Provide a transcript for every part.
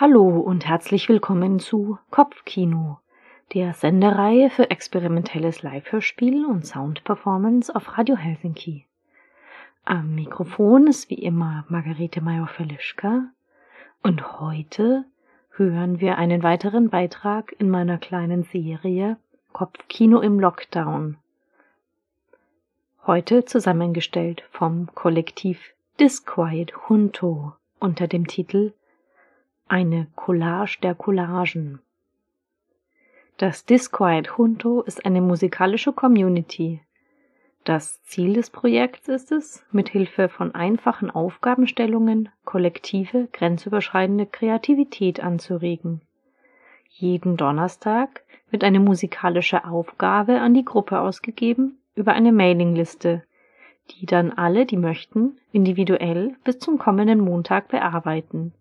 Hallo und herzlich willkommen zu Kopfkino, der Sendereihe für experimentelles Live-Hörspiel und Soundperformance auf Radio Helsinki. Am Mikrofon ist wie immer Margarete Major-Felischka und heute hören wir einen weiteren Beitrag in meiner kleinen Serie Kopfkino im Lockdown. Heute zusammengestellt vom Kollektiv Disquiet Junto unter dem Titel Eine Collage der Collagen. Das Disquiet Junto ist eine musikalische Community. Das Ziel des Projekts ist es, mit Hilfe von einfachen Aufgabenstellungen kollektive, grenzüberschreitende Kreativität anzuregen. Jeden Donnerstag wird eine musikalische Aufgabe an die Gruppe ausgegeben über eine Mailingliste, die dann alle, die möchten, individuell bis zum kommenden Montag bearbeiten.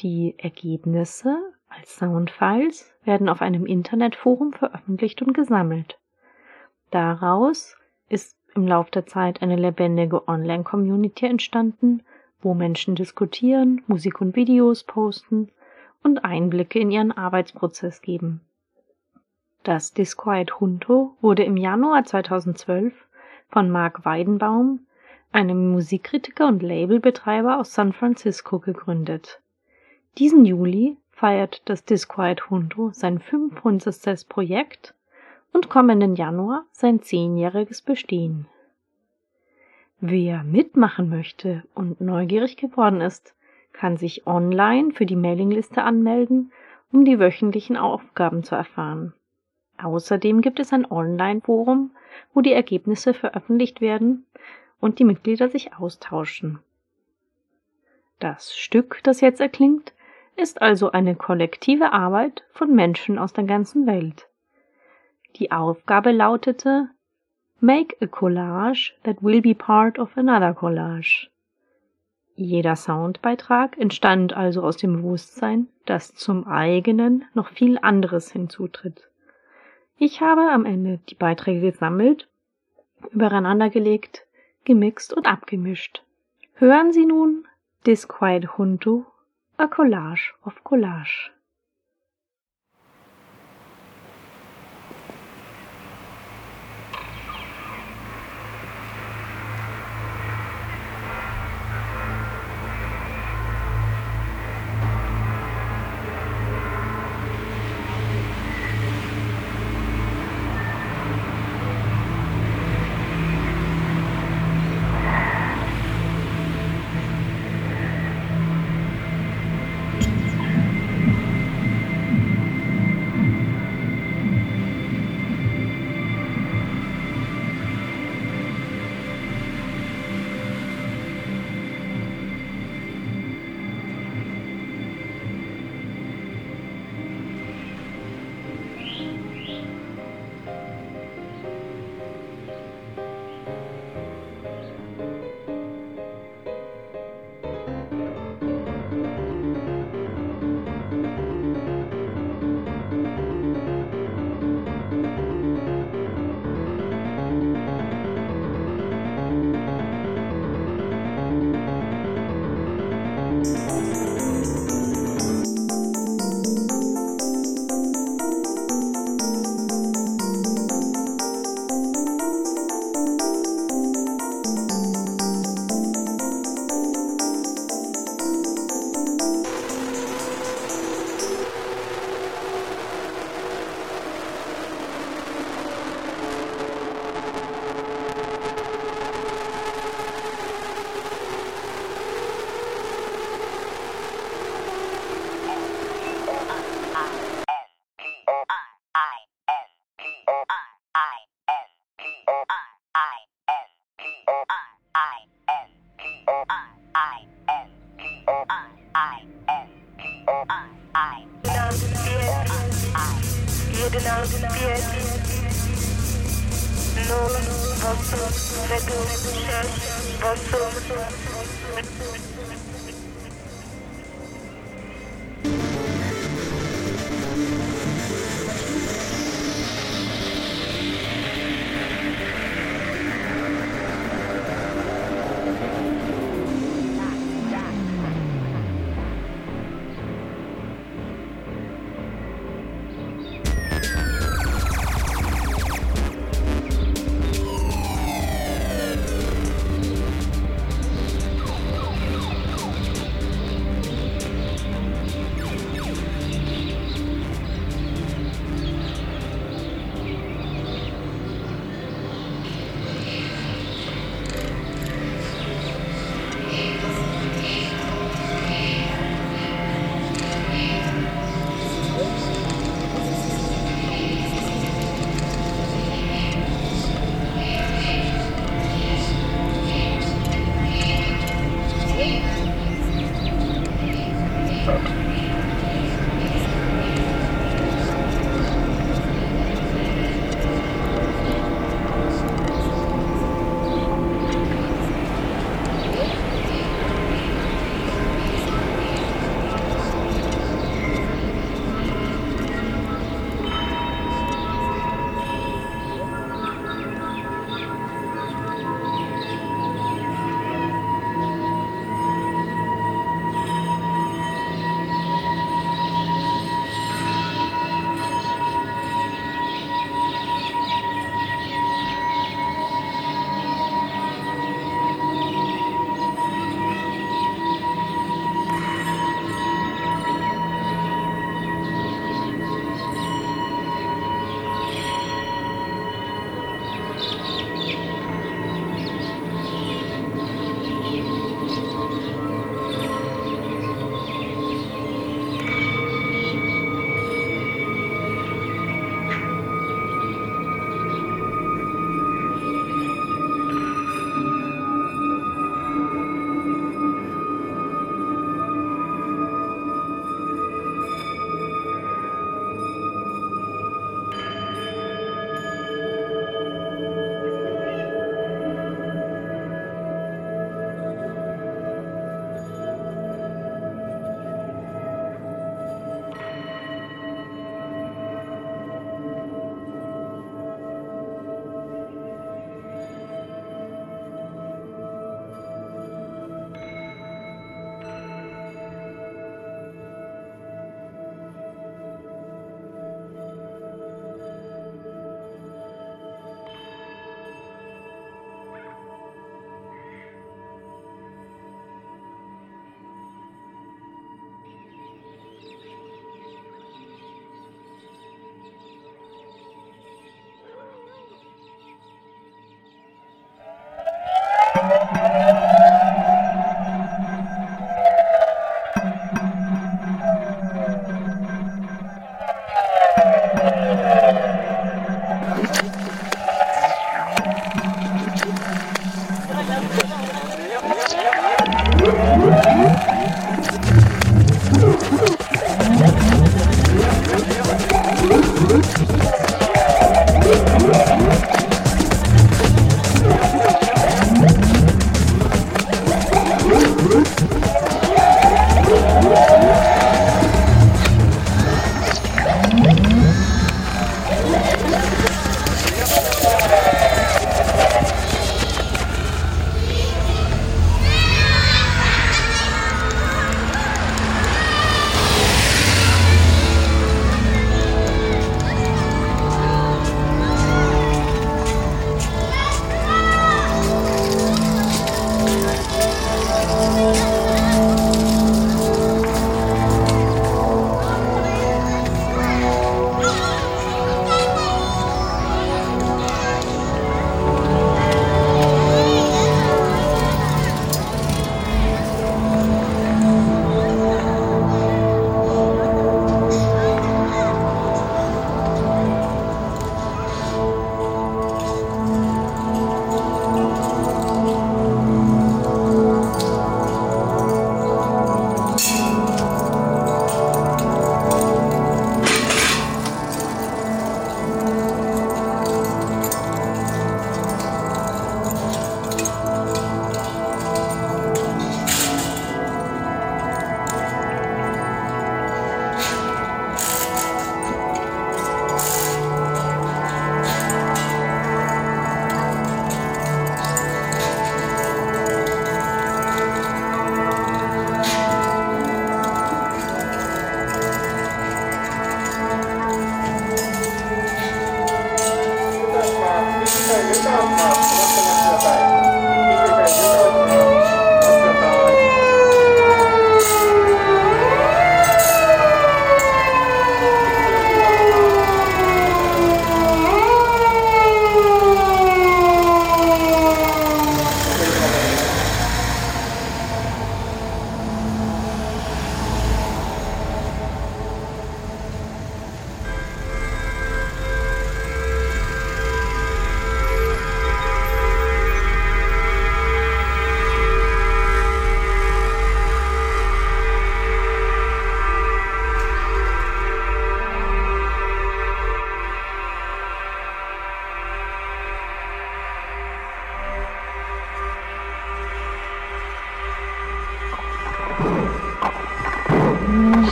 Die Ergebnisse als Soundfiles werden auf einem Internetforum veröffentlicht und gesammelt. Daraus ist im Laufe der Zeit eine lebendige Online-Community entstanden, wo Menschen diskutieren, Musik und Videos posten und Einblicke in ihren Arbeitsprozess geben. Das Disquiet Junto wurde im Januar 2012 von Mark Weidenbaum, einem Musikkritiker und Labelbetreiber aus San Francisco, gegründet. Diesen Juli feiert das Disquiet Junto sein 500. Projekt und kommenden Januar sein zehnjähriges Bestehen. Wer mitmachen möchte und neugierig geworden ist, kann sich online für die Mailingliste anmelden, um die wöchentlichen Aufgaben zu erfahren. Außerdem gibt es ein Online-Forum, wo die Ergebnisse veröffentlicht werden und die Mitglieder sich austauschen. Das Stück, das jetzt erklingt, ist also eine kollektive Arbeit von Menschen aus der ganzen Welt. Die Aufgabe lautete Make a collage that will be part of another collage. Jeder Soundbeitrag entstand also aus dem Bewusstsein, dass zum eigenen noch viel anderes hinzutritt. Ich habe am Ende die Beiträge gesammelt, übereinandergelegt, gemixt und abgemischt. Hören Sie nun Disquiet Junto, a Collage of Collage. basın, basın.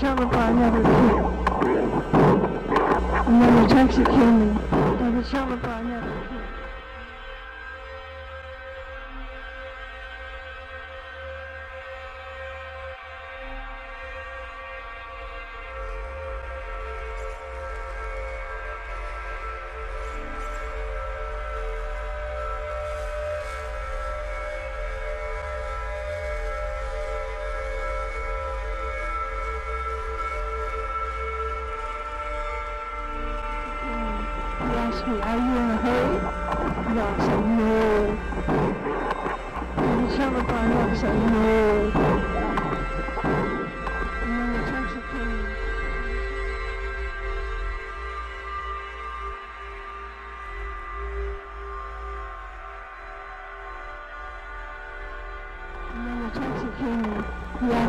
got shot by another kid. Another came and then the shot by another kid.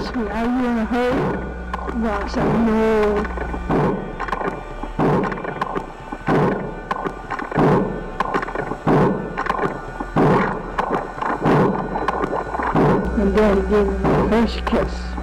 Asked me, are you in a hurry? And I said, no. And then he gave me my first kiss.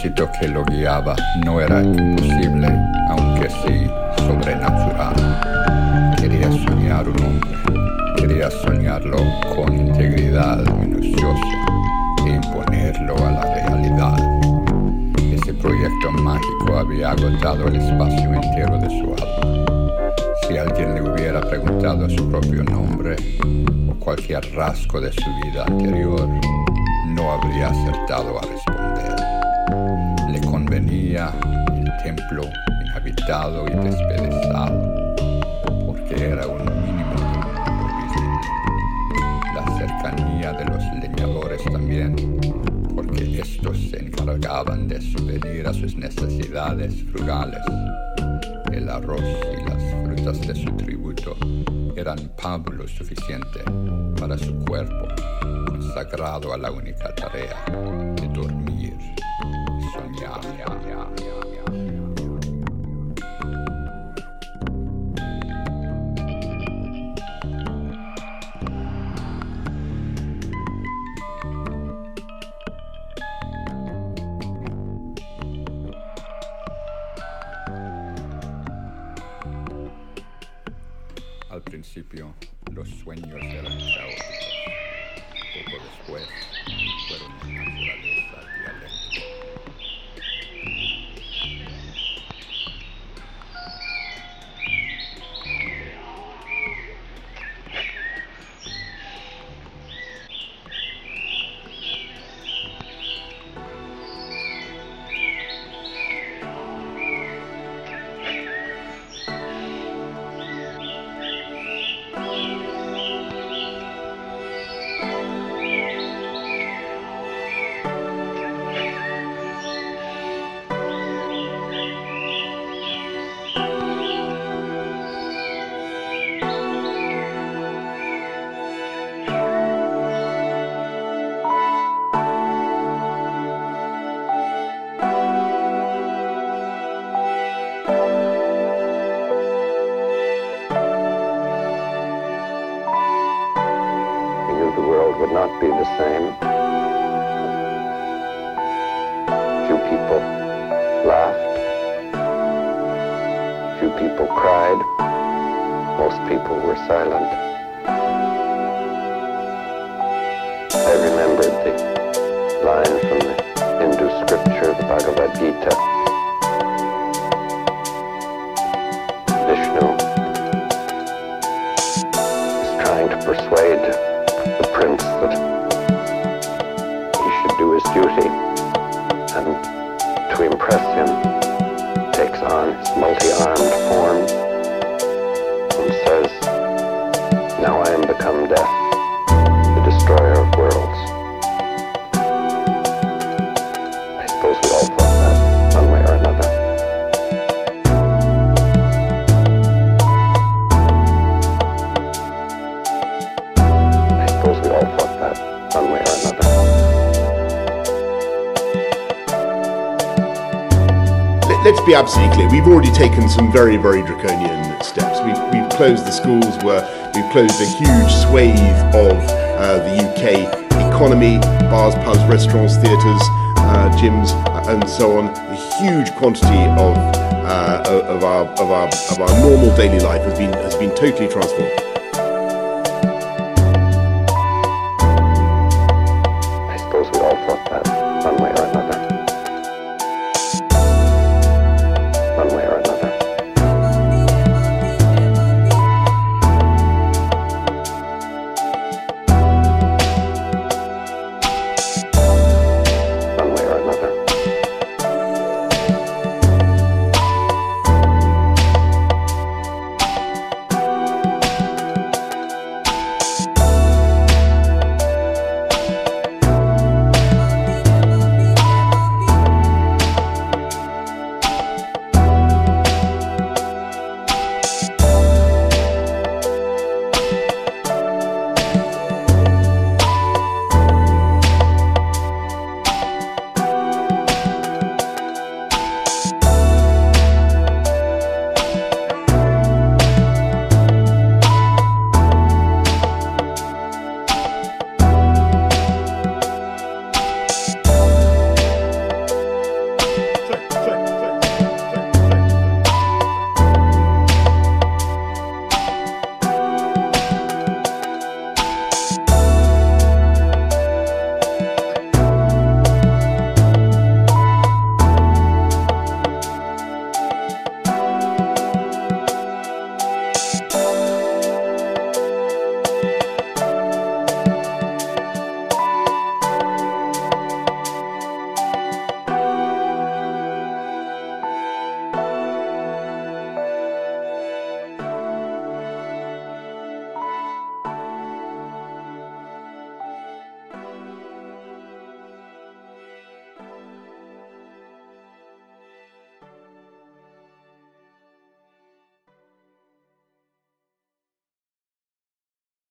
Propósito que lo guiaba no era imposible, aunque sí sobrenatural. Quería soñar un hombre, quería soñarlo con integridad minuciosa e imponerlo a la realidad. Ese proyecto mágico había agotado el espacio entero de su alma. Si alguien le hubiera preguntado su propio nombre o cualquier rasgo de su vida anterior, no habría acertado a responder. Le convenía el templo inhabitado y despedazado, porque era un mínimo de. La cercanía de los leñadores también, porque estos se encargaban de subvenir a sus necesidades frugales. El arroz y las frutas de su tributo eran pábulo suficiente para su cuerpo consagrado a la única tarea de dormir principio, los sueños eran caóticos. Poco después, the same. Few people laughed. Few people cried. Most people were silent. Death, the destroyer of worlds. I suppose we all thought that one way or another. I suppose we all thought that one way or another. Let- Let's be absolutely clear. We've already taken some very, very draconian steps. We've, we've closed the schools, where we've closed a huge swathe of uh, the UK economy, bars, pubs, restaurants, theatres, uh, gyms, uh, and so on. A huge quantity of uh, of our of our of our normal daily life has been has been totally transformed.